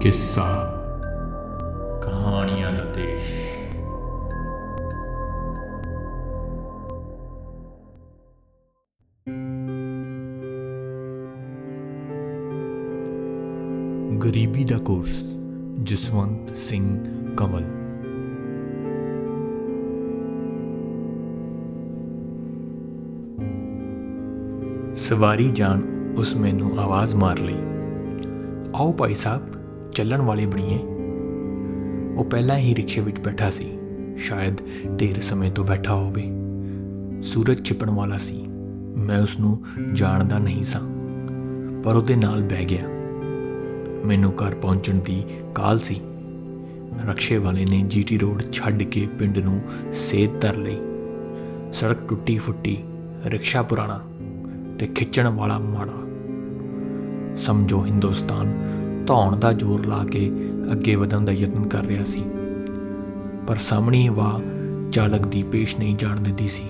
ਕਿੱਸਾ। ਕਹਾਣੀਆਂ ਦਾ ਦੇਸ਼। ਗਰੀਬੀ ਦਾ ਕੋਰਸ ਜਸਵੰਤ ਸਿੰਘ ਕੰਵਲ। ਸਵਾਰੀ ਜਾਣ ਉਸ ਮੈਨੂੰ ਆਵਾਜ਼ ਮਾਰ ਲਈ। ਆਓ ਭਾਈ ਸਾਹਿਬ ਚੱਲਣ ਵਾਲੇ ਬਣੀਏ। ਉਹ ਪਹਿਲਾਂ ਹੀ ਰਿਕਸ਼ੇ ਵਿੱਚ ਬੈਠਾ ਸੀ। ਸ਼ਾਇਦ ਢੇਰ ਸਮੇਂ ਤੋਂ ਬੈਠਾ ਹੋਵੇ। ਸੂਰਜ ਛਿਪਣ ਵਾਲਾ ਸੀ। ਮੈਂ ਉਸ ਨੂੰ ਜਾਣਦਾ ਨਹੀਂ ਸਾਂ। ਪਰ ਉਹਦੇ ਨਾਲ ਬਹਿ ਗਿਆ। ਮੈਨੂੰ ਘਰ ਪਹੁੰਚਣ ਦੀ ਕਾਲ ਸੀ। ਰਕਸ਼ੇ ਵਾਲੇ ਨੇ ਜੀਟੀ ਰੋਡ ਛੱਡ ਕੇ ਪਿੰਡ ਨੂੰ ਸੇਧ ਧਰ ਲਈ। ਸੜਕ ਟੁੱਟੀ ਫੁੱਟੀ, ਰਿਕਸ਼ਾ ਪੁਰਾਣਾ ਤੇ ਖਿੱਚਣ ਵਾਲਾ ਮਾੜਾ। ਸਮਝੋ ਹਿੰਦੁਸਤਾਨ ਧੌਣ ਦਾ ਜ਼ੋਰ ਲਾ ਕੇ ਅੱਗੇ ਵਧਣ ਦਾ ਯਤਨ ਕਰ ਰਿਹਾ ਸੀ। ਪਰ ਸਾਹਮਣੀ ਹਵਾ ਚਾਲਕ ਦੀ ਪੇਸ਼ ਨਹੀਂ ਜਾਣ ਦਿੰਦੀ ਸੀ।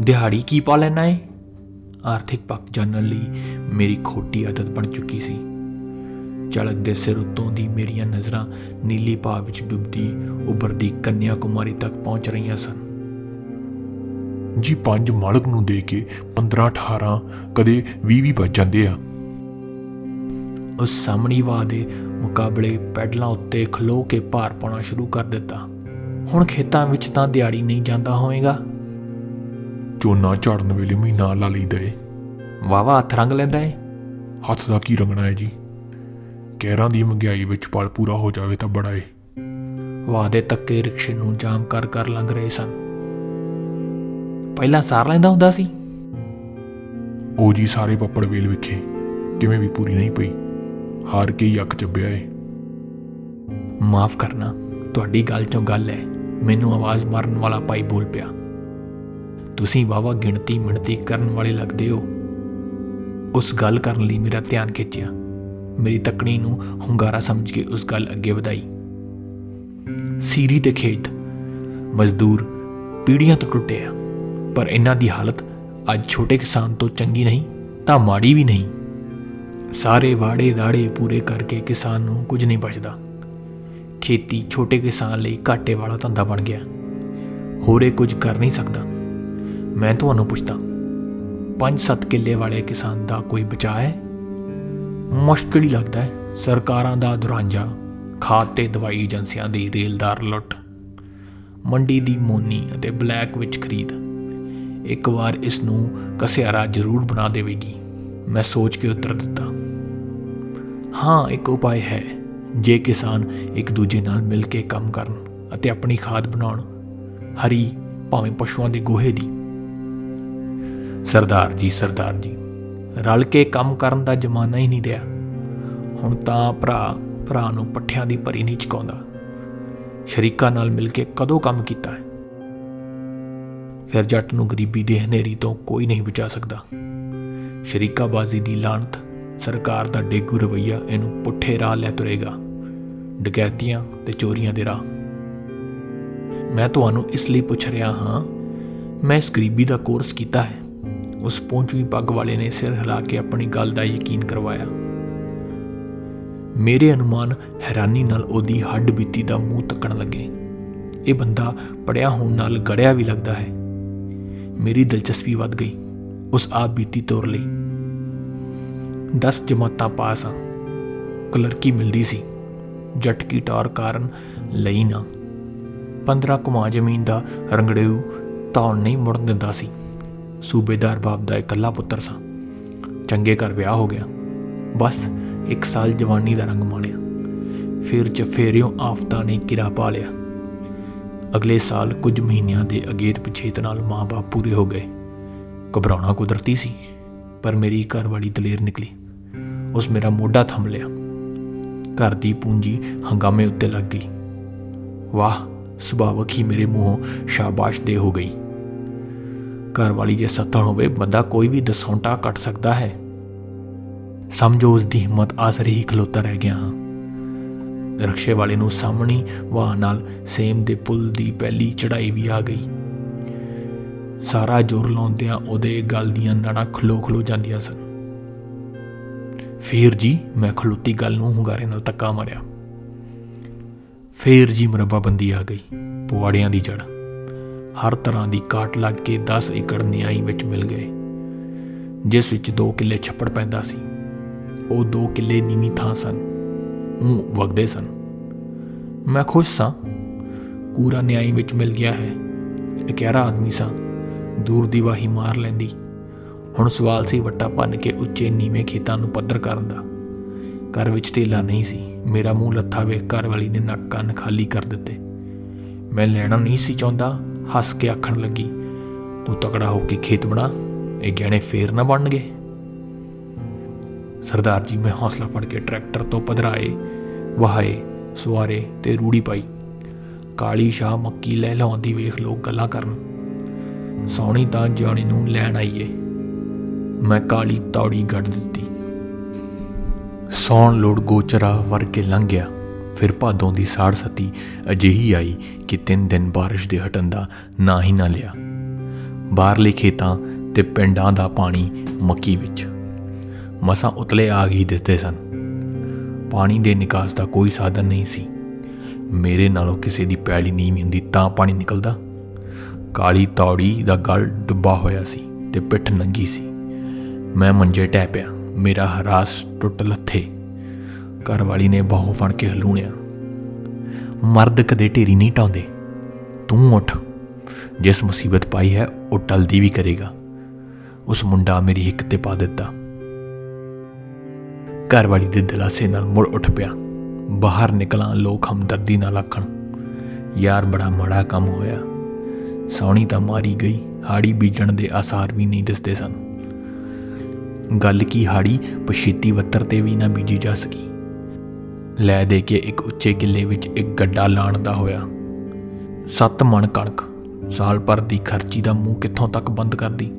ਦਿਹਾੜੀ ਕੀ ਪਾ ਲੈਣਾ ਏ? ਆਰਥਿਕ ਪੱਖ ਜਾਣਨ ਲਈ ਮੇਰੀ ਖੋਟੀ ਆਦਤ ਬਣ ਚੁੱਕੀ ਸੀ। ਚਾਲਕ ਦੇ ਸਿਰ ਉੱਤੋਂ ਦੀ ਮੇਰੀਆਂ ਨਜ਼ਰਾਂ ਨੀਲੀ ਭਾਵ ਵਿੱਚ ਡੁੱਬਦੀ ਉੱਭਰਦੀ ਕੰਨਿਆ ਕੁਮਾਰੀ ਤੱਕ ਪਹੁੰਚ ਰਹੀਆਂ ਸਨ। ਜੀ ਪੰਜ ਮਾਲਕ ਨੂੰ ਦੇ ਕੇ 15 18 ਕਦੇ 20 ਵੀ ਵੱਜ ਜਾਂਦੇ ਆ। ਉਸ ਸਾਹਮਣੀ ਵਾਹ ਦੇ ਮੁਕਾਬਲੇ ਪੈਡਲਾਂ ਉੱਤੇ ਖਲੋ ਕੇ ਭਾਰ ਪਾਉਣਾ ਸ਼ੁਰੂ ਕਰ ਦਿੱਤਾ। ਹੁਣ ਖੇਤਾਂ ਵਿੱਚ ਤਾਂ ਦਿਹਾੜੀ ਨਹੀਂ ਜਾਂਦਾ ਹੋਵੇਗਾ। ਝੋਨਾ ਝਾੜਨ ਵੇਲੇ ਮਹੀਨਾ ਲਾ ਲਈਦਾ ਏ। ਵਾਵਾ ਹੱਥ ਰੰਗ ਲੈਂਦਾ ਏ। ਹੱਥ ਦਾ ਕੀ ਰੰਗਣਾ ਹੈ ਜੀ? ਕਹਿਰਾਂ ਦੀ ਮਹਿੰਗਾਈ ਵਿੱਚ ਪਲ ਪੂਰਾ ਹੋ ਜਾਵੇ ਤਾਂ ਬੜਾ ਏ। ਵਾਹ ਦੇ ਤੱਕੇ ਰਿਕਸ਼ੇ ਨੂੰ ਜਾਮ ਕਰ ਕਰ ਲੰਘ ਰਹੇ ਸਨ। ਪਹਿਲਾਂ ਸਾਰ ਲੈਂਦਾ ਹੁੰਦਾ ਸੀ। ਉਹ ਜੀ ਸਾਰੇ ਪੱਪੜ ਵੇਲ ਵਿਖੇ। ਕਿਵੇਂ ਵੀ ਪੂਰੀ ਨਹੀਂ ਪਈ। ਹਾਰ ਕੇ ਹੀ ਅੱਖ ਚੱਬਿਆ ਏ। ਮਾਫ ਕਰਨਾ, ਤੁਹਾਡੀ ਗੱਲ ਚੋਂ ਗੱਲ ਹੈ। ਮੈਨੂੰ ਆਵਾਜ਼ ਮਾਰਨ ਵਾਲਾ ਭਾਈ ਬੋਲ ਪਿਆ। ਤੁਸੀਂ ਵਾਵਾ ਗਿਣਤੀ ਮਿਣਤੀ ਕਰਨ ਵਾਲੇ ਲੱਗਦੇ ਹੋ। ਉਸ ਗੱਲ ਕਰਨ ਲਈ ਮੇਰਾ ਧਿਆਨ ਖਿੱਚਿਆ। ਮੇਰੀ ਤਕਣੀ ਨੂੰ ਹੁੰਗਾਰਾ ਸਮਝ ਕੇ ਉਸ ਗੱਲ ਅੱਗੇ ਵਧਾਈ। ਸੀਰੀ ਤੇ ਖੇਤ। ਮਜ਼ਦੂਰ ਪੀੜ੍ਹੀਆਂ ਤੋਂ ਟੁੱਟੇ ਆ ਪਰ ਇਹਨਾਂ ਦੀ ਹਾਲਤ ਅੱਜ ਛੋਟੇ ਕਿਸਾਨ ਤੋਂ ਚੰਗੀ ਨਹੀਂ, ਤਾਂ ਮਾੜੀ ਵੀ ਨਹੀਂ। ਸਾਰੇ ਵਾੜੇ ਦਾੜੇ ਪੂਰੇ ਕਰਕੇ ਕਿਸਾਨ ਨੂੰ ਕੁਝ ਨਹੀਂ ਬਚਦਾ। ਖੇਤੀ ਛੋਟੇ ਕਿਸਾਨ ਲਈ ਘਾਟੇ ਵਾਲਾ ਧੰਦਾ ਬਣ ਗਿਆ। ਹੋਰੇ ਕੁਝ ਕਰ ਨਹੀਂ ਸਕਦਾ। ਮੈਂ ਤੁਹਾਨੂੰ ਪੁੱਛਦਾ 5-7 ਕਿੱਲੇ ਵਾਲੇ ਕਿਸਾਨ ਦਾ ਕੋਈ ਬਚਾਅ ਹੈ? ਮੁਸ਼ਕਿਲ ਹੀ ਲੱਗਦਾ ਹੈ। ਸਰਕਾਰਾਂ ਦਾ ਦੁਰਾਂਜਾ, ਖਾਦ ਤੇ ਦਵਾਈ ਏਜੰਸੀਆਂ ਦੀ ਰੇਲਦਾਰ ਲੁੱਟ, ਮੰਡੀ ਦੀ ਮੋਨੀ ਅਤੇ ਬਲੈਕ ਵਿੱਚ ਖਰੀਦ। ਇੱਕ ਵਾਰ ਇਸ ਨੂੰ ਕਸਿਆਰਾ ਜ਼ਰੂਰ ਬਣਾ ਦੇਵੇਗੀ। ਮੈਂ ਸੋਚ ਕੇ ਉੱਤਰ ਦਿੱਤਾ। ਹਾਂ, ਇੱਕ ਉਪਾਅ ਹੈ। ਜੇ ਕਿਸਾਨ ਇੱਕ ਦੂਜੇ ਨਾਲ ਮਿਲ ਕੇ ਕੰਮ ਕਰਨ ਅਤੇ ਆਪਣੀ ਖਾਦ ਬਣਾਉਣ, ਹਰੀ ਭਾਵੇਂ ਪਸ਼ੂਆਂ ਦੇ ਗੋਹੇ ਦੀ। ਸਰਦਾਰ ਜੀ ਸਰਦਾਰ ਜੀ, ਰਲ ਕੇ ਕੰਮ ਕਰਨ ਦਾ ਜ਼ਮਾਨਾ ਹੀ ਨਹੀਂ ਰਿਹਾ। ਹੁਣ ਤਾਂ ਭਰਾ ਭਰਾ ਨੂੰ ਪੱਠਿਆਂ ਦੀ ਭਰੀ ਨਹੀਂ ਚਕਾਉਂਦਾ। ਸ਼ਰੀਕਾਂ ਨਾਲ ਮਿਲ ਕੇ ਕਦੋਂ ਕੰਮ ਕੀਤਾ ਹੈ? ਫਿਰ ਜੱਟ ਨੂੰ ਗਰੀਬੀ ਦੇ ਹਨੇਰੀ ਤੋਂ ਕੋਈ ਨਹੀਂ ਬਚਾ ਸਕਦਾ। ਸ਼ਰੀਕਾਬਾਜ਼ੀ ਦੀ ਲਾਂਤ ਸਰਕਾਰ ਦਾ ਡੇਗੂ ਰਵਈਆ ਇਹਨੂੰ ਪੁੱਠੇ ਰਾਹ ਲੈ ਤੁਰੇਗਾ। ਡਕੈਤੀਆਂ ਤੇ ਚੋਰੀਆਂ ਦੇ ਰਾਹ। ਮੈਂ ਤੁਹਾਨੂੰ ਇਸ ਲਈ ਪੁੱਛ ਰਿਹਾ ਹਾਂ, ਮੈਂ ਇਸ ਗਰੀਬੀ ਦਾ ਕੋਰਸ ਕੀਤਾ ਹੈ। ਉਸ ਪਹੁੰਚਵੀਂ ਪੱਗ ਵਾਲੇ ਨੇ ਸਿਰ ਹਿਲਾ ਕੇ ਆਪਣੀ ਗੱਲ ਦਾ ਯਕੀਨ ਕਰਵਾਇਆ। ਮੇਰੇ ਅਨੁਮਾਨ ਹੈਰਾਨੀ ਨਾਲ ਉਹਦੀ ਹੱਡ ਬੀਤੀ ਦਾ ਮੂੰਹ ਤੱਕਣ ਲੱਗੇ। ਇਹ ਬੰਦਾ ਪੜਿਆ ਹੋਣ ਨਾਲ ਗੜਿਆ ਵੀ ਲੱਗਦਾ ਹੈ। ਮੇਰੀ ਦਿਲਚਸਪੀ ਵੱਧ ਗਈ। ਉਸ ਆਪ ਬੀਤੀ ਤੋਰ ਲਈ। 10 ਜਮਾਤਾਂ ਪਾਸ ਆ। ਕਲਰਕੀ ਮਿਲਦੀ ਸੀ। ਜੱਟ ਕੀ ਟੌਰ ਕਾਰਨ ਲਈ ਨਾ। 15 ਕੁਮਾ ਜ਼ਮੀਨ ਦਾ ਰੰਗੜੇਊ ਤੌਣ ਨਹੀਂ ਮੁੜਨ ਦਿੰਦਾ ਸੀ। ਸੂਬੇਦਾਰ ਬਾਪ ਦਾ ਇਕੱਲਾ ਪੁੱਤਰ ਸਾਂ। ਚੰਗੇ ਘਰ ਵਿਆਹ ਹੋ ਗਿਆ। ਬਸ ਇੱਕ ਸਾਲ ਜਵਾਨੀ ਦਾ ਰੰਗ ਮਾਣਿਆ। ਫਿਰ ਚਫੇਰਿਓਂ ਆਫਤਾਂ ਨੇ ਕਿਰਾ ਪਾ ਲਿਆ। ਅਗਲੇ ਸਾਲ ਕੁਝ ਮਹੀਨਿਆਂ ਦੇ ਅਗੇਤ ਪਿਛੇਤ ਨਾਲ ਮਾਂ-ਬਾਪ ਪੂਰੇ ਹੋ ਗਏ। ਘਬਰਾਉਣਾ ਕੁਦਰਤੀ ਸੀ, ਪਰ ਮੇਰੀ ਘਰ ਵਾਲੀ ਦਲੇਰ ਨਿਕਲੀ। ਉਸ ਮੇਰਾ ਮੋਢਾ ਥੰਮ ਲਿਆ। ਘਰ ਦੀ ਪੂੰਜੀ ਹੰਗਾਮੇ ਉੱਤੇ ਲੱਗ ਗਈ। ਵਾਹ, ਸੁਭਾਵਕ ਹੀ ਮੇਰੇ ਮੂੰਹੋਂ ਸ਼ਾਬਾਸ਼ ਦੇ ਹੋ ਗਈ। ਘਰ ਵਾਲੀ ਜੇ ਸੱਤਣ ਹੋਵੇ, ਬੰਦਾ ਕੋਈ ਵੀ ਦਸੌਂਟਾ ਕੱਟ ਸਕਦਾ ਹੈ। ਸਮਝੋ ਉਸ ਦੀ ਹਿੰਮਤ ਆਸਰੇ ਹੀ ਖਲੋਤਾ ਰਹਿ ਗਿਆ ਹਾਂ। ਰਕਸ਼ੇ ਵਾਲੇ ਨੂੰ ਸਾਹਮਣੀ ਵਾਹ ਨਾਲ ਸੇਮ ਦੇ ਪੁਲ ਦੀ ਪਹਿਲੀ ਚੜਾਈ ਵੀ ਆ ਗਈ। ਸਾਰਾ ਜ਼ੋਰ ਲਾਉਂਦਿਆਂ ਉਹਦੇ ਗਲ ਦੀਆਂ ਨਾੜਾਂ ਖਲੋ ਖਲੋ ਜਾਂਦੀਆਂ ਸਨ। ਫੇਰ ਜੀ ਮੈਂ ਖਲੋਤੀ ਗੱਲ ਨੂੰ ਹੁੰਗਾਰੇ ਨਾਲ ਤੱਕਾ ਮਾਰਿਆ। ਫੇਰ ਜੀ ਬੰਦੀ ਆ ਗਈ ਪੁਆੜਿਆਂ ਦੀ ਜੜ ਹਰ ਤਰ੍ਹਾਂ ਦੀ ਕਾਟ ਲੱਗ ਕੇ 10 ਏਕੜ ਨਿਆਈ ਵਿੱਚ ਮਿਲ ਗਏ। ਜਿਸ ਵਿੱਚ 2 ਕਿੱਲੇ ਛੱਪੜ ਪੈਂਦਾ ਸੀ। ਉਹ 2 ਕਿੱਲੇ ਨੀਵੀਂ ਥਾਂ ਸਨ ਉਹ ਵਗਦੇ ਸਨ। ਮੈਂ ਖੁਸ਼ ਸਾਂ ਪੂਰਾ ਨਿਆਈ ਵਿੱਚ ਮਿਲ ਗਿਆ ਹੈ। ਇਕਿਆਰਾ ਆਦਮੀ ਸਾਂ, ਦੂਰ ਦੀ ਵਾਹੀ ਮਾਰ ਲੈਂਦੀ। ਹੁਣ ਸਵਾਲ ਸੀ ਵੱਟਾ ਭੰਨ ਕੇ ਉੱਚੇ ਨੀਵੇਂ ਖੇਤਾਂ ਨੂੰ ਪੱਧਰ ਕਰਨ ਦਾ। ਘਰ ਵਿੱਚ ਢੇਲਾ ਨਹੀਂ ਸੀ। ਮੇਰਾ ਮੂੰਹ ਲੱਥਾ ਵੇਖ ਘਰ ਵਾਲੀ ਨੇ ਨੱਕ ਕੰਨ ਖਾਲੀ ਕਰ ਦਿੱਤੇ। ਮੈਂ ਲੈਣਾ ਨਹੀਂ ਸੀ ਚਾਹੁੰਦਾ। ਹੱਸ ਕੇ ਆਖਣ ਲੱਗੀ, ਤੂੰ ਤਕੜਾ ਹੋ ਕੇ ਖੇਤ ਬਣਾ। ਇਹ ਗਹਿਣੇ ਫੇਰ ਨਾ ਬਣਨਗੇ। ਸਰਦਾਰ ਜੀ, ਮੈਂ ਹੌਸਲਾ ਫੜ ਕੇ ਟਰੈਕਟਰ ਤੋਂ ਪਧਰਾਏ, ਵਹਾਏ, ਸਵਾਰੇ ਤੇ ਰੂੜੀ ਪਾਈ। ਕਾਲੀ ਸ਼ਾਹ ਮੱਕੀ ਲੈ ਲਾਉਂਦੀ ਵੇਖ ਲੋਕ ਗੱਲਾਂ ਕਰਨ। ਸੌਣੀ ਤਾਂ ਜਾਣੀ ਨੂੰ ਲੈਣ ਆਈਏ। ਮੈਂ ਕਾਲੀ ਤੌੜੀ ਗੱਡ ਦਿੱਤੀ। ਸੌਣ ਲੋੜ ਗੋਚਰਾ ਵਰ ਕੇ ਲੰਘ ਗਿਆ ਫਿਰ ਭਾਦੋਂ ਦੀ ਸਾੜ ਸਤੀ ਅਜਿਹੀ ਆਈ ਕਿ ਤਿੰਨ ਦਿਨ ਬਾਰਿਸ਼ ਦੇ ਹਟਣ ਦਾ ਨਾ ਹੀ ਨਾ ਲਿਆ। ਬਾਹਰਲੇ ਖੇਤਾਂ ਤੇ ਪਿੰਡਾਂ ਦਾ ਪਾਣੀ ਮੱਕੀ ਵਿੱਚ। ਮਸਾਂ ਉਤਲੇ ਆ ਗਈ ਦਿਸਦੇ ਸਨ। ਪਾਣੀ ਦੇ ਨਿਕਾਸ ਦਾ ਕੋਈ ਸਾਧਨ ਨਹੀਂ ਸੀ। ਮੇਰੇ ਨਾਲੋਂ ਕਿਸੇ ਦੀ ਪੈਲੀ ਨਹੀਂ ਹੁੰਦੀ ਤਾਂ ਪਾਣੀ ਨਿਕਲਦਾ। ਕਾਲੀ ਤੌੜੀ ਦਾ ਗਲ ਡੁੱਬਾ ਹੋਇਆ ਸੀ ਤੇ ਪਿੱਠ ਨੰਗੀ ਸੀ। ਮੈਂ ਮੰਜੇ ਟੈ ਪਿਆ। ਮੇਰਾ ਹਰਾਸ ਟੁੱਟ ਲੱਥੇ। ਘਰ ਵਾਲੀ ਨੇ ਬਾਹੋਂ ਫੜ ਕੇ ਹਲੂਣਿਆ ਮਰਦ ਕਦੇ ਢੇਰੀ ਨਹੀਂ ਟਾਉਂਦੇ। ਤੂੰ ਉੱਠ। ਜਿਸ ਮੁਸੀਬਤ ਪਾਈ ਹੈ, ਉਹ ਟਲਦੀ ਵੀ ਕਰੇਗਾ। ਉਸ ਮੁੰਡਾ ਮੇਰੀ ਹਿੱਕ ਤੇ ਪਾ ਦਿੱਤਾ। ਘਰ ਵਾਲੀ ਦੇ ਦਿਲਾਸੇ ਨਾਲ ਮੁੜ ਉੱਠ ਪਿਆ। ਬਾਹਰ ਨਿਕਲਾਂ ਲੋਕ ਹਮਦਰਦੀ ਨਾਲ ਆਖਣ, ਯਾਰ, ਬੜਾ ਮਾੜਾ ਕੰਮ ਹੋਇਆ। ਸੌਣੀ ਤਾਂ ਮਾਰੀ ਗਈ। ਹਾੜੀ ਬੀਜਣ ਦੇ ਆਸਾਰ ਵੀ ਨਹੀਂ ਦਿਸਦੇ ਸਨ। ਗੱਲ ਕੀ ਹਾੜੀ, ਪਛੇਤੀ ਵੱਤਰ ਤੇ ਵੀ ਨਾ ਬੀਜੀ ਜਾ ਸਕੀ। ਲੈ ਦੇ ਕੇ ਇੱਕ ਉੱਚੇ ਕਿੱਲੇ ਵਿੱਚ ਇੱਕ ਗੱਡਾ ਲਾਣ ਦਾ ਹੋਇਆ। ਸੱਤ ਮਣ ਕਣਕ, ਸਾਲ ਭਰ ਦੀ ਖਰਚੀ ਦਾ ਮੂੰਹ ਕਿੱਥੋਂ ਤੱਕ ਬੰਦ ਕਰਦੀ?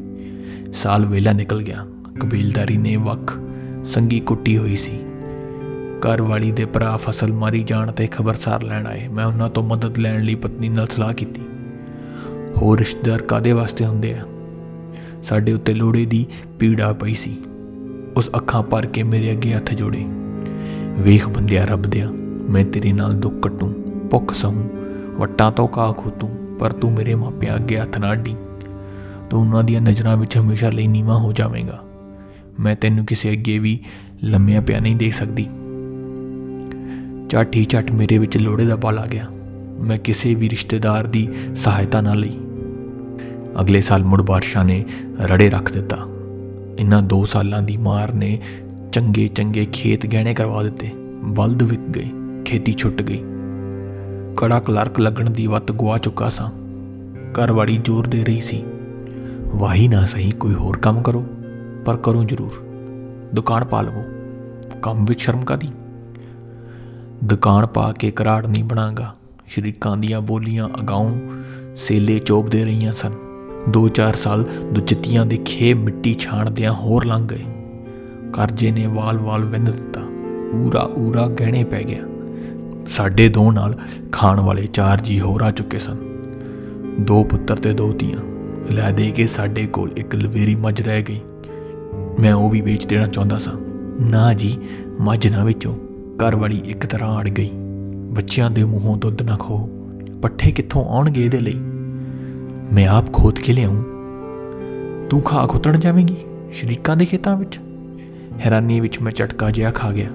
ਸਾਲ ਵੇਲਾ ਨਿਕਲ ਗਿਆ, ਕਬੀਲਦਾਰੀ ਨੇ ਵੱਖ ਸੰਗੀ ਕੁੱਟੀ ਹੋਈ ਸੀ। ਘਰ ਵਾਲੀ ਦੇ ਭਰਾ ਫਸਲ ਮਾਰੀ ਜਾਣ ਤੇ ਖਬਰਸਾਰ ਲੈਣ ਆਏ। ਮੈਂ ਉਹਨਾਂ ਤੋਂ ਮਦਦ ਲੈਣ ਲਈ ਪਤਨੀ ਨਾਲ ਸਲਾਹ ਕੀਤੀ। ਹੋਰ ਰਿਸ਼ਤੇਦਾਰ ਕਾਦੇ ਵਾਸਤੇ ਹੁੰਦੇ ਆ? ਸਾਡੇ ਉੱਤੇ ਲੋੜੇ ਦੀ ਪੀੜਾ ਪਈ ਸੀ। ਉਸ ਅੱਖਾਂ ਭਰ ਕੇ ਮੇਰੇ ਅੱਗੇ ਹੱਥ ਜੋੜੇ। ਵੇਖ ਬੰਦਿਆ, ਰੱਬ ਦਿਆ, ਮੈਂ ਤੇਰੇ ਨਾਲ ਦੁੱਖ ਕਟੂੰ, ਭੁੱਖ ਸਹੂੰ, ਵਟਾਂ ਤੋਂ ਕਾ ਖੋਤੂੰ, ਪਰ ਤੂੰ ਮੇਰੇ ਮਾਪਿਆਂ ਅੱਗੇ ਹੱਥ ਨਾ ਢੀ ਤੂੰ ਉਹਨਾਂ ਦੀਆਂ ਨਜ਼ਰਾਂ ਵਿੱਚ ਹਮੇਸ਼ਾ ਲਈ ਨੀਵਾ ਹੋ ਜਾਵੇਂਗਾ। ਮੈਂ ਤੈਨੂੰ ਕਿਸੇ ਅੱਗੇ ਵੀ ਲੰਮਿਆਂ ਪਿਆ ਨਹੀਂ ਦੇਖ ਸਕਦੀ। ਚਾਠੀ ਝਟ ਮੇਰੇ ਵਿੱਚ ਲੋੜੇ ਦਾ ਬਲ ਆ ਗਿਆ। ਮੈਂ ਕਿਸੇ ਵੀ ਰਿਸ਼ਤੇਦਾਰ ਦੀ ਸਹਾਇਤਾ ਨਾ ਲਈ। ਅਗਲੇ ਸਾਲ ਮੁੜ ਬਾਰਸ਼ਾਂ ਨੇ ਰੜੇ ਰੱਖ ਦਿੱਤਾ। ਇਨ੍ਹਾਂ 2 ਸਾਲਾਂ ਦੀ ਮਾਰ ਨੇ ਚੰਗੇ ਚੰਗੇ ਖੇਤ ਗਹਿਣੇ ਕਰਵਾ ਦਿੱਤੇ। ਬਲਦ ਵਿਕ ਗਏ, ਖੇਤੀ ਛੁੱਟ ਗਈ। ਕੜਾ ਕਲਰਕ ਲੱਗਣ ਦੀ ਵੱਤ ਗਵਾ ਚੁੱਕਾ ਸਾਂ। ਘਰਵਾੜੀ ਜ਼ੋਰ ਦੇ ਰਹੀ ਸੀ, ਵਾਹੀ ਨਾ ਸਹੀ, ਕੋਈ ਹੋਰ ਕੰਮ ਕਰੋ, ਪਰ ਕਰੋ ਜ਼ਰੂਰ। ਦੁਕਾਨ ਪਾ ਲਵੋ, ਕੰਮ ਵਿੱਚ ਸ਼ਰਮ ਕਾਦੀ ਦੁਕਾਨ ਪਾ ਕੇ ਕਰਾੜ ਨਹੀਂ ਬਣਾਗਾ। ਸ਼ਰੀਕਾਂ ਦੀਆਂ ਬੋਲੀਆਂ ਅਗਾਉਂ ਸੇਲੇ ਚੋਬਦੇ ਰਹੀਆਂ ਸਨ। 2-4 ਸਾਲ ਦੁਚਤੀਆਂ ਦੇ ਖੇ ਮਿੱਟੀ ਛਾਣਦਿਆਂ ਹੋਰ ਲੰਘ ਗਏ। ਕਰਜ਼ੇ ਨੇ ਵਾਲ-ਵਾਲ ਵਿੰਨ ਦਿੱਤਾ। ਊਰਾ ਊਰਾ ਗਹਿਣੇ ਪੈ ਗਿਆ। ਸਾਡੇ ਦੋ ਨਾਲ ਖਾਣ ਵਾਲੇ ਚਾਰ ਜੀ ਹੋਰ ਆ ਚੁੱਕੇ ਸਨ। ਦੋ ਪੁੱਤਰ ਤੇ ਦੋ ਧੀਆਂ। ਲੈ ਦੇ ਕੇ ਸਾਡੇ ਕੋਲ ਇੱਕ ਲਵੇਰੀ ਮੱਝ ਰਹਿ ਗਈ। ਮੈਂ ਉਹ ਵੀ ਵੇਚ ਦੇਣਾ ਚਾਹੁੰਦਾ ਸਾਂ। ਨਾ ਜੀ, ਮੱਝ ਨਾ ਵੇਚੋ। ਘਰ ਵਾਲੀ ਇੱਕ ਤਰ੍ਹਾਂ ਅੜ ਗਈ। ਬੱਚਿਆਂ ਦੇ ਮੂੰਹੋਂ ਦੁੱਧ ਨਾ ਖੋ ਪੱਠੇ ਕਿੱਥੋਂ ਆਉਣਗੇ ਇਹਦੇ ਲਈ? ਮੈਂ ਆਪ ਖੋਦ ਕੇ ਲਿਆਉਂ ਤੂੰ ਖਾ ਖੁੱਤਣ ਜਾਵੇਂਗੀ ਸ਼ਰੀਕਾਂ ਦੇ ਖੇਤਾਂ ਵਿੱਚ ਹੈਰਾਨੀ ਵਿੱਚ ਮੈਂ ਝਟਕਾ ਜਿਹਾ ਖਾ ਗਿਆ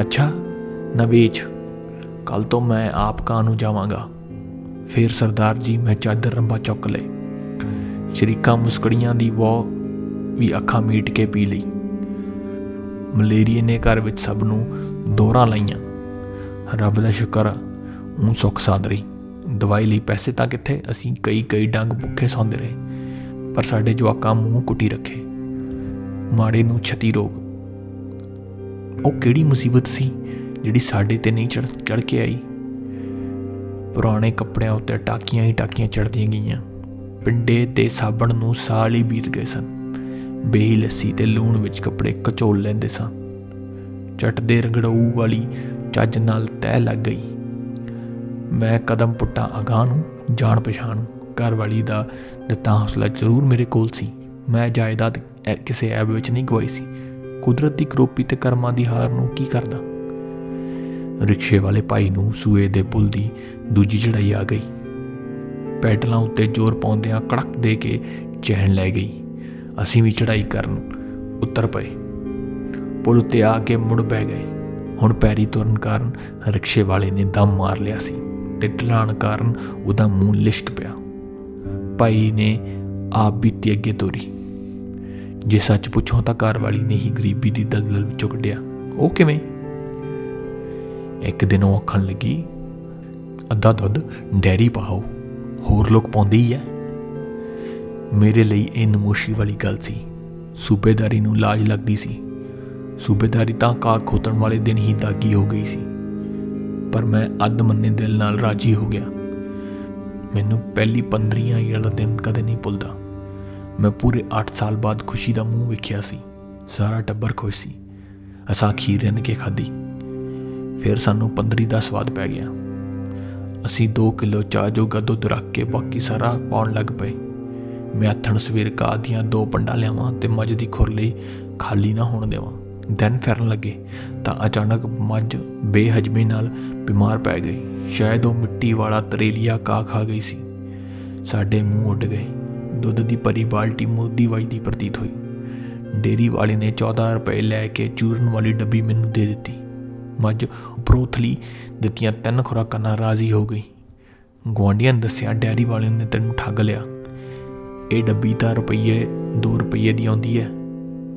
ਅੱਛਾ ਨਾ ਵੇਚ ਕੱਲ ਤੋਂ ਮੈਂ ਆਪ ਕਾਂ ਨੂੰ ਜਾਵਾਂਗਾ ਫਿਰ ਸਰਦਾਰ ਜੀ ਮੈਂ ਚਾਦਰ ਰੰਬਾ ਚੁੱਕ ਲਏ ਸ਼ਰੀਕਾਂ ਮੁਸਕੜੀਆਂ ਦੀ ਵੋ ਵੀ ਅੱਖਾਂ ਮੀਟ ਕੇ ਪੀ ਲਈ ਮਲੇਰੀਏ ਨੇ ਘਰ ਵਿੱਚ ਸਭ ਨੂੰ ਦੋਹਰਾ ਲਾਈਆਂ ਰੱਬ ਦਾ ਸ਼ੁਕਰ ਉਹ ਸੁੱਖ ਸਾਧ ਰਹੀ ਦਵਾਈ ਲਈ ਪੈਸੇ ਤਾਂ ਕਿੱਥੇ? ਅਸੀਂ ਕਈ ਕਈ ਡੰਗ ਭੁੱਖੇ ਸੌਂਦੇ ਰਹੇ, ਪਰ ਸਾਡੇ ਜਵਾਕਾਂ ਮੂੰਹ ਕੁੱਟੀ ਰੱਖੇ। ਮਾੜੇ ਨੂੰ ਛਤੀ ਰੋਗ। ਉਹ ਕਿਹੜੀ ਮੁਸੀਬਤ ਸੀ ਜਿਹੜੀ ਸਾਡੇ ਤੇ ਨਹੀਂ ਚੜ ਚੜ ਕੇ ਆਈ? ਪੁਰਾਣੇ ਕੱਪੜਿਆਂ ਉੱਤੇ ਟਾਕੀਆਂ ਹੀ ਟਾਕੀਆਂ ਚੜਦੀਆਂ ਗਈਆਂ। ਪਿੰਡੇ ਤੇ ਸਾਬਣ ਨੂੰ ਸਾਲ ਹੀ ਬੀਤ ਗਏ ਸਨ। ਬੇਹੀ ਲੱਸੀ ਤੇ ਲੂਣ ਵਿੱਚ ਕੱਪੜੇ ਕਚੋਲ ਲੈਂਦੇ ਸਾਂ। ਚਟ ਦੇ ਰਗੜਾਊ ਵਾਲੀ ਚੱਜ ਨਾਲ ਤੈ ਲੱਗ ਗਈ। ਮੈਂ ਕਦਮ ਪੁੱਟਾ ਅਗਾਹ ਨੂੰ, ਜਾਣ ਪਛਾਣ ਘਰ ਵਾਲੀ ਦਾ ਦਿੱਤਾ ਹੌਸਲਾ ਜ਼ਰੂਰ ਮੇਰੇ ਕੋਲ ਸੀ। ਮੈਂ ਜਾਇਦਾਦ ਕਿਸੇ ਐਬ ਵਿੱਚ ਨਹੀਂ ਗਵਾਈ ਸੀ। ਕੁਦਰਤ ਦੀ ਕਰੋਪੀ ਤੇ ਕਰਮਾਂ ਦੀ ਹਾਰ ਨੂੰ ਕੀ ਕਰਦਾ? ਰਿਕਸ਼ੇ ਵਾਲੇ ਭਾਈ ਨੂੰ ਸੂਏ ਦੇ ਪੁਲ ਦੀ ਦੂਜੀ ਚੜਾਈ ਆ ਗਈ। ਪੈਡਲਾਂ ਉੱਤੇ ਜ਼ੋਰ ਪਾਉਂਦਿਆਂ ਕੜਕ ਦੇ ਕੇ ਚੈਨ ਲੈ ਗਈ। ਅਸੀਂ ਵੀ ਚੜਾਈ ਕਰਨ ਉੱਤਰ ਪਏ। ਪੁਲ ਉੱਤੇ ਆ ਕੇ ਮੁੜ ਬਹਿ ਗਏ। ਹੁਣ ਪੈਰੀ ਤੁਰਨ ਕਾਰਨ ਰਿਕਸ਼ੇ ਵਾਲੇ ਨੇ ਦਮ ਮਾਰ ਲਿਆ ਸੀ। ਤੇ ਢਲਾਣ ਕਾਰਨ ਉਹਦਾ ਮੂੰਹ ਲਿਸ਼ਕ ਪਿਆ। ਭਾਈ ਨੇ ਆਪ ਬੀਤੀ ਅੱਗੇ ਤੋਰੀ। ਜੇ ਸੱਚ ਪੁੱਛੋ ਤਾਂ ਘਰ ਵਾਲੀ ਨੇ ਹੀ ਗਰੀਬੀ ਦੀ ਦਲਦਲ ਵਿੱਚੋਂ ਕੱਢਿਆ। ਉਹ ਕਿਵੇਂ? ਇੱਕ ਦਿਨ ਉਹ ਆਖਣ ਲੱਗੀ, ਅੱਧਾ ਦੁੱਧ ਡੈਰੀ ਪਾਓ, ਹੋਰ ਲੋਕ ਪਾਉਂਦੇ ਹੀ ਐ ਮੇਰੇ ਲਈ ਇਹ ਨਮੋਸ਼ੀ ਵਾਲੀ ਗੱਲ ਸੀ। ਸੂਬੇਦਾਰੀ ਨੂੰ ਲਾਜ ਲੱਗਦੀ ਸੀ। ਸੂਬੇਦਾਰੀ ਤਾਂ ਕਾ ਖੋਤਣ ਵਾਲੇ ਦਿਨ ਹੀ ਦਾਗੀ ਹੋ ਗਈ ਸੀ। ਪਰ ਮੈਂ ਅੱਧ ਮੰਨੇ ਦਿਲ ਨਾਲ ਰਾਜੀ ਹੋ ਗਿਆ। ਮੈਨੂੰ ਪਹਿਲੀ 15 ਵਾਲਾ ਦਿਨ ਕਦੇ ਨਹੀਂ ਭੁੱਲਦਾ। ਮੈਂ ਪੂਰੇ 8 ਸਾਲ ਬਾਅਦ ਖੁਸ਼ੀ ਦਾ ਮੂੰਹ ਵੇਖਿਆ ਸੀ। ਸਾਰਾ ਟੱਬਰ ਖੁਸ਼ ਸੀ। ਅਸਾਂ ਖੀਰ ਰਣ ਕੇ ਖਾਧੀ। ਫਿਰ ਸਾਨੂੰ 15 ਦਾ ਸਵਾਦ ਪੈ ਗਿਆ। ਅਸੀਂ 2 ਕਿਲੋ ਚਾਹ ਜੋ ਗੱਦੋ ਰੱਖ ਕੇ ਬਾਕੀ ਸਾਰਾ ਪਾਉਣ ਲੱਗ ਪਏ। ਮੈਂ ਅਥਣ ਸਵੇਰ ਕਾ ਦੀਆਂ ਦੋ ਪੰਡਾ ਲਿਆਵਾਂ ਤੇ ਮੱਝ ਦੀ ਖੁਰ ਲਈ ਖਾਲੀ ਨਾ ਹੋਣ ਦੇਵਾਂ। ਦਿਨ ਫਿਰਨ ਲੱਗੇ ਤਾਂ ਅਚਾਨਕ ਮੱਝ ਬੇਹਜਮੀ ਨਾਲ ਬਿਮਾਰ ਪੈ ਗਈ। ਸ਼ਾਇਦ ਉਹ ਮਿੱਟੀ ਵਾਲਾ ਤਰੇਲੀਆ ਕਾ ਖਾ ਗਈ ਸੀ। ਸਾਡੇ ਮੂੰਹ ਉੱਡ ਗਏ। ਦੁੱਧ ਦੀ ਭਰੀ ਬਾਲਟੀ ਮੋਦੀ ਵਜਦੀ ਪ੍ਰਤੀਤ ਹੋਈ। ਡੇਰੀ ਵਾਲੇ ਨੇ 14 ਰੁਪਏ ਲੈ ਕੇ ਚੂਰਨ ਵਾਲੀ ਡੱਬੀ ਮੈਨੂੰ ਦੇ ਦਿੱਤੀ। ਮੱਝ ਉਪਰੋਥਲੀ ਦਿੱਤੀਆਂ ਤਿੰਨ ਖੁਰਾਕਾਂ ਨਾਲ ਰਾਜ਼ੀ ਹੋ ਗਈ। ਗਵਾਂਡੀਆਂ ਨੇ ਦੱਸਿਆ, ਡੈਰੀ ਵਾਲੇ ਨੇ ਤੈਨੂੰ ਠੱਗ ਲਿਆ। ਇਹ ਡੱਬੀ ਤਾਂ ਰੁਪਈਏ 2 ਰੁਪਈਏ ਦੀ ਆਉਂਦੀ ਹੈ।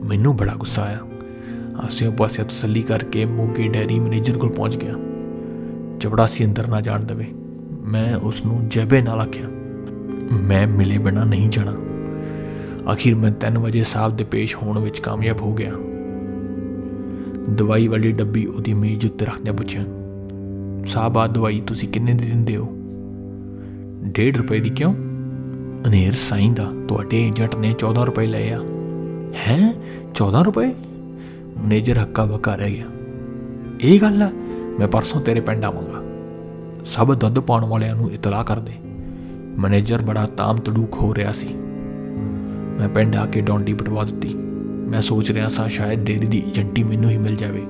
ਮੈਨੂੰ ਬੜਾ ਗੁੱਸਾ ਆਇਆ। ਆਸੇ ਪਾਸੇ ਤਸੱਲੀ ਕਰਕੇ ਮੋਗੇ ਡੈਰੀ ਮੈਨੇਜਰ ਕੋਲ ਪਹੁੰਚ ਗਿਆ। ਚਪੜਾਸੀ ਅੰਦਰ ਨਾ ਜਾਣ ਦੇਵੇ। ਮੈਂ ਉਸ ਨੂੰ ਜਬੇ ਨਾਲ ਆਖਿਆ, ਮੈਂ ਮਿਲੇ ਬਿਨਾ ਨਹੀਂ ਜਾਣਾ। ਆਖਿਰ ਮੈਂ 3 ਵਜੇ ਸਾਹਿਬ ਦੇ ਪੇਸ਼ ਹੋਣ ਵਿੱਚ ਕਾਮਯਾਬ ਹੋ ਗਿਆ। ਦਵਾਈ ਵਾਲੀ ਡੱਬੀ ਉਹਦੀ ਮੇਜ਼ ਉੱਤੇ ਰੱਖਦਿਆਂ ਪੁੱਛਿਆ, ਸਾਹਿਬ ਆ ਦਵਾਈ ਤੁਸੀਂ ਕਿੰਨੇ ਦੀ ਦਿੰਦੇ ਹੋ? 1.5 ਰੁਪਏ ਦੀ ਕਿਉਂ? ਅਨੇਰ ਸਾਈਂ ਦਾ, ਤੁਹਾਡੇ ਏਜੰਟ ਨੇ 14 ਰੁਪਏ ਲਏ ਆ। ਹੈ? 14 ਰੁਪਏ? ਮੈਨੇਜਰ ਹੱਕਾ ਬੱਕਾ ਰਹਿ ਗਿਆ। ਇਹ ਗੱਲ ਆ, ਮੈਂ ਪਰਸੋਂ ਤੇਰੇ ਪਿੰਡ ਆਵਾਂਗਾ। ਸਭ ਦੁੱਧ ਪਾਉਣ ਵਾਲਿਆਂ ਨੂੰ ਇਤਲਾਹ ਕਰ ਦੇ। ਮੈਨੇਜਰ ਬੜਾ ਤਾਮ ਤੜੂਕ ਹੋ ਰਿਹਾ ਸੀ। ਮੈਂ ਪਿੰਡ ਆ ਕੇ ਡੌਂਡੀ ਪਟਵਾ ਦਿੱਤੀ। ਮੈਂ ਸੋਚ ਰਿਹਾ ਸਾਂ ਸ਼ਾਇਦ ਡੇਰੀ ਦੀ ਏਜੰਟੀ ਮੈਨੂੰ ਹੀ ਮਿਲ ਜਾਵੇ।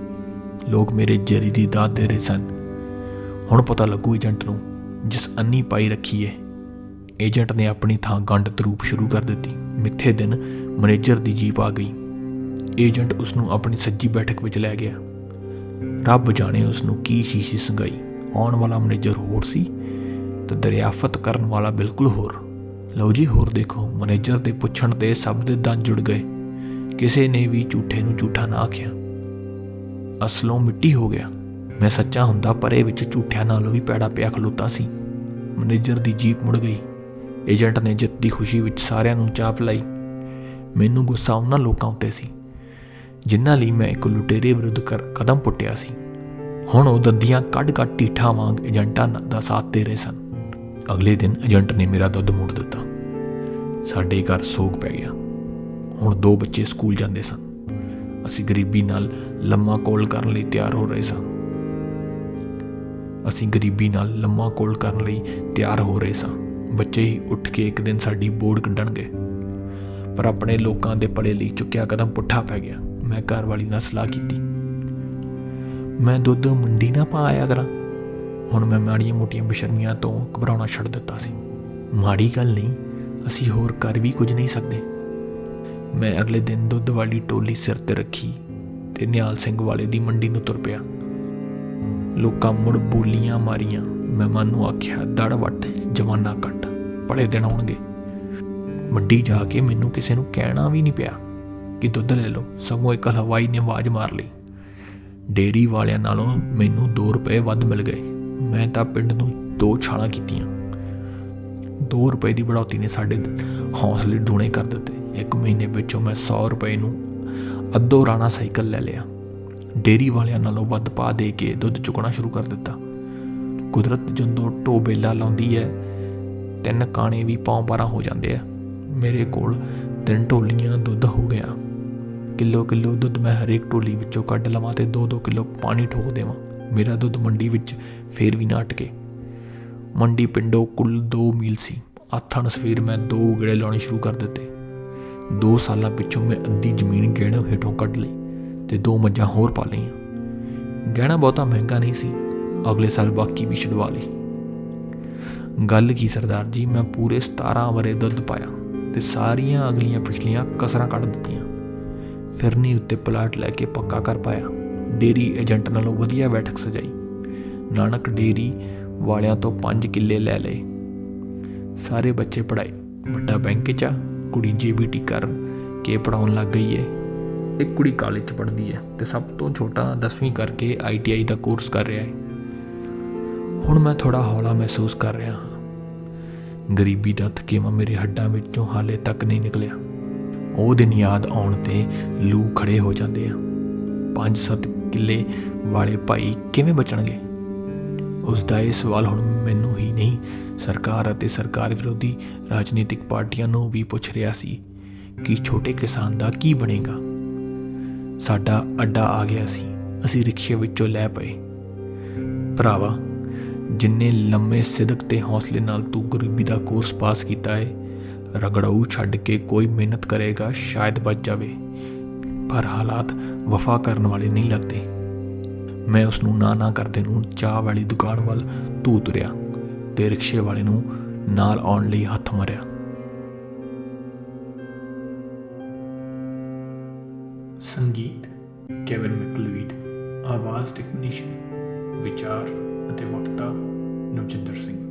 ਲੋਕ ਮੇਰੇ ਜਰੀ ਦੀ ਦਾਤ ਦੇ ਰਹੇ ਸਨ। ਹੁਣ ਪਤਾ ਲੱਗੂ ਏਜੰਟ ਨੂੰ, ਜਿਸ ਅੰਨੀ ਪਾਈ ਰੱਖੀ ਏ। ਏਜੰਟ ਨੇ ਆਪਣੀ ਥਾਂ ਗੰਡ ਤਰੂਪ ਸ਼ੁਰੂ ਕਰ ਦਿੱਤੀ। ਮਿੱਥੇ ਦਿਨ ਮੈਨੇਜਰ ਦੀ ਜੀਪ ਆ ਗਈ। ਏਜੰਟ ਉਸ ਨੂੰ ਆਪਣੀ ਸੱਜੀ ਬੈਠਕ ਵਿੱਚ ਲੈ ਗਿਆ। ਰੱਬ ਜਾਣੇ ਉਸ ਨੂੰ ਕੀ ਸ਼ੀਸ਼ੀ ਸੰਗਾਈ ਆਉਣ ਵਾਲਾ ਮੈਨੇਜਰ ਹੋਰ ਸੀ ਤੇ ਦਰਿਆਫਤ ਕਰਨ ਵਾਲਾ ਬਿਲਕੁਲ ਹੋਰ। ਲਓ ਜੀ, ਹੋਰ ਦੇਖੋ, ਮੈਨੇਜਰ ਦੇ ਪੁੱਛਣ ਤੇ ਸਭ ਦੇ ਦੰਦ ਜੁੜ ਗਏ। ਕਿਸੇ ਨੇ ਵੀ ਝੂਠੇ ਨੂੰ ਝੂਠਾ ਨਾ ਆਖਿਆ। ਅਸਲੋਂ ਮਿੱਟੀ ਹੋ ਗਿਆ। ਮੈਂ ਸੱਚਾ ਹੁੰਦਾ ਪਰੇ ਵਿੱਚ ਝੂਠਿਆਂ ਨਾਲੋਂ ਵੀ ਪੈੜਾ ਪਿਆ ਖਲੋਤਾ ਸੀ। ਮੈਨੇਜਰ ਦੀ ਜੀਪ ਮੁੜ ਗਈ। ਏਜੰਟ ਨੇ ਜਿੱਤ ਦੀ ਖੁਸ਼ੀ ਵਿੱਚ ਸਾਰਿਆਂ ਨੂੰ ਚਾਹ ਪਿਲਾਈ ਮੈਨੂੰ ਗੁੱਸਾ ਉਹਨਾਂ ਲੋਕਾਂ ਉੱਤੇ ਸੀ। ਜਿਨ੍ਹਾਂ ਲਈ ਮੈਂ ਇੱਕ ਲੁਟੇਰੇ ਵਿਰੁੱਧ ਕਦਮ ਪੁੱਟਿਆ ਸੀ। ਹੁਣ ਉਹ ਦੰਦੀਆਂ ਕੱਢ-ਕੱਢ ਢੀਠਾ ਵਾਂਗ ਏਜੰਟਾਂ ਦਾ ਸਾਥ ਦੇ ਰਹੇ ਸਨ। ਅਗਲੇ ਦਿਨ ਏਜੰਟ ਨੇ ਮੇਰਾ ਦੁੱਧ ਮੋੜ ਦਿੱਤਾ। ਸਾਡੇ ਘਰ ਸੋਗ ਪੈ ਗਿਆ। ਹੁਣ ਦੋ ਬੱਚੇ ਸਕੂਲ ਜਾਂਦੇ ਸਨ। ਅਸੀਂ ਗਰੀਬੀ ਨਾਲ ਲੰਮਾ ਕੋਲ ਕਰਨ ਲਈ ਤਿਆਰ ਹੋ ਰਹੇ ਸਾਂ। ਅਸੀਂ ਗਰੀਬੀ ਨਾਲ ਲੰਮਾ ਕੋਲ ਕਰਨ ਲਈ ਤਿਆਰ ਹੋ ਰਹੇ ਸਾਂ। ਬੱਚੇ ਹੀ ਉੱਠ ਕੇ ਇੱਕ ਦਿਨ ਸਾਡੀ ਬੋਰਡ ਕੱਢਣਗੇ। ਪਰ ਆਪਣੇ ਲੋਕਾਂ ਦੇ ਪੜੇ ਲਈ ਚੁੱਕਿਆ ਕਦਮ ਪੁੱਠਾ ਪੈ ਗਿਆ। ਮੈਂ ਘਰ ਵਾਲੀ ਨਾਲ ਸਲਾਹ ਕੀਤੀ। ਮੈਂ ਦੁੱਧ ਮੰਡੀ ਨਾ ਪਾਇਆ ਕਰਾਂ। ਹੁਣ ਮੈਂ ਮਾੜੀਆਂ ਮੋਟੀਆਂ ਬਸ਼ਰਮੀਆਂ ਤੋਂ ਘਬਰਾਉਣਾ ਛੱਡ ਦਿੱਤਾ ਸੀ। ਮਾੜੀ ਗੱਲ ਨਹੀਂ, ਅਸੀਂ ਹੋਰ ਕਰ ਵੀ ਕੁਝ ਨਹੀਂ ਸਕਦੇ। ਮੈਂ ਅਗਲੇ ਦਿਨ ਦੁੱਧ ਵਾਲੀ ਟੋਲੀ ਸਿਰ ਤੇ ਰੱਖੀ ਤੇ ਨਿਹਾਲ ਸਿੰਘ ਵਾਲੇ ਦੀ ਮੰਡੀ ਨੂੰ ਤੁਰ ਪਿਆ। ਲੋਕਾਂ ਮੁੜ ਬੋਲੀਆਂ ਮਾਰੀਆਂ। ਮੈਂ ਮਨ ਨੂੰ ਆਖਿਆ, ਦੜ ਵੱਟ, ਜਵਾਨਾ ਕੱਟ ਬੜੇ ਦਿਨ ਆਉਣਗੇ। ਮੰਡੀ ਜਾ ਕੇ ਮੈਨੂੰ ਕਿਸੇ ਨੂੰ ਕਹਿਣਾ ਵੀ ਨਹੀਂ ਪਿਆ। ਕਿ ਦੁੱਧ ਲੈ ਲਓ। ਸਗੋਂ ਇੱਕ ਹਲਵਾਈ ਨੇ ਆਵਾਜ਼ ਮਾਰ ਲਈ। ਡੇਰੀ ਵਾਲਿਆਂ ਨਾਲੋਂ ਮੈਨੂੰ 2 ਰੁਪਏ ਵੱਧ ਮਿਲ ਗਏ। ਮੈਂ ਤਾਂ ਪਿੰਡ ਨੂੰ ਦੋ ਛਾਲਾਂ ਕੀਤੀਆਂ। 2 ਰੁਪਏ ਦੀ ਬੜਾਉਤੀ ਨੇ ਸਾਡੇ ਹੌਸਲੇ ਡੂਣੇ ਕਰ ਦਿੱਤੇ। ਇੱਕ ਮਹੀਨੇ ਵਿੱਚੋਂ ਮੈਂ 100 ਰੁਪਏ ਨੂੰ ਅੱਧੋ ਰਾਣਾ ਸਾਈਕਲ ਲੈ ਲਿਆ। ਡੇਰੀ ਵਾਲਿਆਂ ਨਾਲੋਂ ਵੱਧ ਪਾ ਦੇ ਕੇ ਦੁੱਧ ਚੁਕਣਾ ਸ਼ੁਰੂ ਕਰ ਦਿੱਤਾ। ਕੁਦਰਤ ਜਦੋਂ ਟੋਬੇਲਾ ਲਾਉਂਦੀ ਹੈ, ਤਿੰਨ ਕਾਣੇ ਵੀ ਪੌਂ ਪਾਰਾਂ ਹੋ ਜਾਂਦੇ ਆ। ਮੇਰੇ ਕੋਲ ਤਿੰਨ ਢੋਲੀਆਂ ਦੁੱਧ ਹੋ ਗਿਆ। ਕਿਲੋ ਕਿਲੋ ਦੁੱਧ ਮੈਂ ਹਰੇਕ ਢੋਲੀ ਵਿੱਚੋਂ ਕੱਢ ਲਵਾਂ ਤੇ 2-2 ਕਿਲੋ ਪਾਣੀ ਠੋਕ ਦੇਵਾਂ। ਮੇਰਾ ਦੁੱਧ ਮੰਡੀ ਵਿੱਚ ਫੇਰ ਵੀ ਨਾ ਅਟਕੇ। ਮੰਡੀ ਪਿੰਡੋਂ ਕੁੱਲ 2 ਮੀਲ ਸੀ। ਆਥਣ ਸਵੇਰ ਮੈਂ ਦੋ ਗੇੜੇ ਲਾਉਣੇ ਸ਼ੁਰੂ ਕਰ ਦਿੱਤੇ। 2 ਸਾਲਾਂ ਪਿੱਛੋਂ ਮੈਂ ਅੱਧੀ ਜ਼ਮੀਨ ਗਹਿਣੇ ਹੇਠੋਂ ਕੱਢ ਲਈ ਤੇ ਦੋ ਮੱਝਾਂ ਹੋਰ ਪਾ ਲਈਆਂ। ਗਹਿਣਾ ਬਹੁਤਾ ਮਹਿੰਗਾ ਨਹੀਂ ਸੀ। ਅਗਲੇ ਸਾਲ ਬਾਕੀ ਵੀ ਛਡਵਾ ਲਈ। ਗੱਲ ਕੀ ਸਰਦਾਰ ਜੀ, ਮੈਂ ਪੂਰੇ 17 ਵਰੇ ਦੁੱਧ ਪਾਇਆ ਤੇ ਸਾਰੀਆਂ ਅਗਲੀਆਂ ਪਿਛਲੀਆਂ ਕਸਰਾਂ ਕੱਢ ਦਿੱਤੀਆਂ। ਫਿਰਨੀ ਉੱਤੇ ਪਲਾਟ ਲੈ ਕੇ ਪੱਕਾ ਕਰ ਪਾਇਆ। ਡੇਰੀ ਏਜੰਟ ਨਾਲੋਂ ਵਧੀਆ ਬੈਠਕ ਸਜਾਈ। ਨਾਨਕ ਡੇਰੀ ਵਾਲਿਆਂ ਤੋਂ 5 ਕਿੱਲੇ ਲੈ ਲਏ। ਸਾਰੇ ਬੱਚੇ ਪੜਾਏ ਵੱਡਾ ਬੈਂਕ 'ਚ ਆ, ਕੁੜੀ ਜੀਬੀਟੀ ਕਰ ਕੇ ਪੜਾਉਣ ਲੱਗ ਗਈ ਏ। ਇੱਕ ਕੁੜੀ ਕਾਲਜ 'ਚ ਪੜ੍ਹਦੀ ਹੈ ਤੇ ਸਭ ਤੋਂ ਛੋਟਾ 10ਵੀਂ ਕਰਕੇ ਆਈਟੀਆਈ ਦਾ ਕੋਰਸ ਕਰ ਰਿਹਾ ਹੈ ਹੁਣ ਮੈਂ ਥੋੜਾ ਹੌਲਾ ਮਹਿਸੂਸ ਕਰ ਰਿਹਾ ਹਾਂ। ਗਰੀਬੀ ਦਾ ਥਕੇਵਾ ਮੇਰੇ ਹੱਡਾਂ ਵਿੱਚੋਂ ਹਾਲੇ ਤੱਕ ਨਹੀਂ ਨਿਕਲਿਆ। ਉਹ ਦਿਨ ਯਾਦ ਆਉਣ ਤੇ ਲੂ ਖੜੇ ਹੋ ਜਾਂਦੇ ਆ। ਪੰਜ ਸੱਤ ਕਿੱਲੇ ਵਾਲੇ ਭਾਈ ਕਿਵੇਂ ਬਚਣਗੇ? ਉਸ ਦਾ ਇਹ ਸਵਾਲ ਹੁਣ ਮੈਨੂੰ ਹੀ ਨਹੀਂ, ਸਰਕਾਰ ਅਤੇ ਸਰਕਾਰ ਵਿਰੋਧੀ ਰਾਜਨੀਤਿਕ ਪਾਰਟੀਆਂ ਨੂੰ ਵੀ ਪੁੱਛ ਰਿਹਾ ਸੀ ਕਿ ਛੋਟੇ ਕਿਸਾਨ ਦਾ ਕੀ ਬਣੇਗਾ। ਸਾਡਾ ਅੱਡਾ ਆ ਗਿਆ ਸੀ, ਅਸੀਂ ਰਿਕਸ਼ੇ ਵਿੱਚੋਂ ਲੈ ਪਏ। ਭਰਾਵਾ, ਜਿੰਨੇ ਲੰਮੇ ਸਿਦਕ ਤੇ ਹੌਸਲੇ ਨਾਲ ਤੂੰ ਗਰੀਬੀ ਦਾ ਕੋਰਸ ਪਾਸ ਕੀਤਾ ਹੈ ਰਗੜਾਊ ਛੱਡ ਕੇ ਕੋਈ ਮਿਹਨਤ ਕਰੇਗਾ, ਸ਼ਾਇਦ ਬਚ ਜਾਵੇ। ਪਰ ਹਾਲਾਤ ਵਫਾ ਕਰਨ ਵਾਲੇ ਨਹੀਂ ਲੱਗਦੇ। ਮੈਂ ਉਸ ਨੂੰ ਨਾ ਨਾ ਕਰਦੇ ਨੂੰ ਚਾਹ ਵਾਲੀ ਦੁਕਾਨ ਵੱਲ ਤੂ ਤੁਰਿਆ ਤੇ ਰਿਕਸ਼ੇ ਵਾਲੇ ਨੂੰ ਨਾਲ ਆਉਣ ਲਈ ਹੱਥ ਮਾਰਿਆ। ਸੰਗੀਤ, ਕੇਵਨ ਮੈਕਲੂਇਡ ਆਵਾਜ਼ ਟੈਕਨੀਸ਼ੀਅਨ, ਵਿਚਾਰ ਅਤੇ ਵਕਤਾ ਨਵਜਿੰਦਰ ਸਿੰਘ।